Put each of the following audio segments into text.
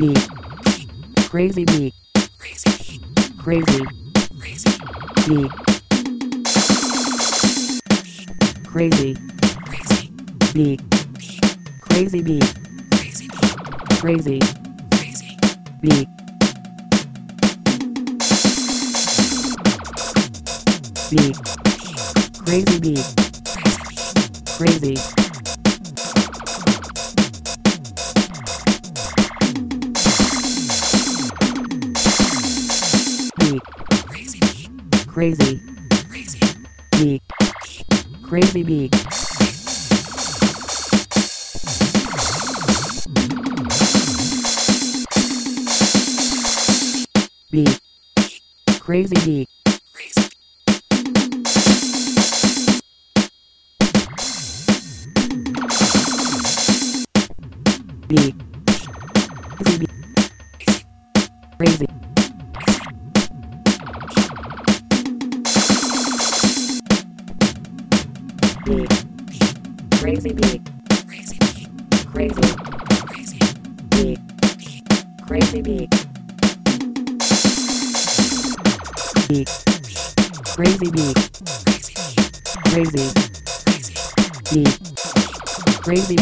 beat, crazy beat, crazy, beat, crazy, crazy beat, crazy beat. crazy beat, crazy, beat. Beat, crazy beat, crazy. Beat, crazy, beat, crazy beat. Beat, crazy beat. Beat, crazy beat, crazy. Beat, crazy beat, crazy, Crazy beat, crazy beat, crazy beat. Crazy beat, crazy beat, crazy beat, crazy,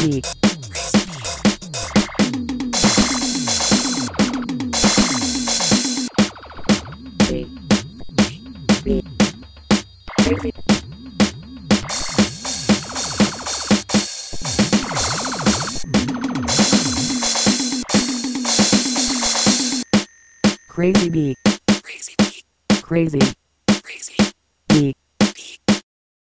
beat, beat, crazy. Crazy bee. crazy, beat,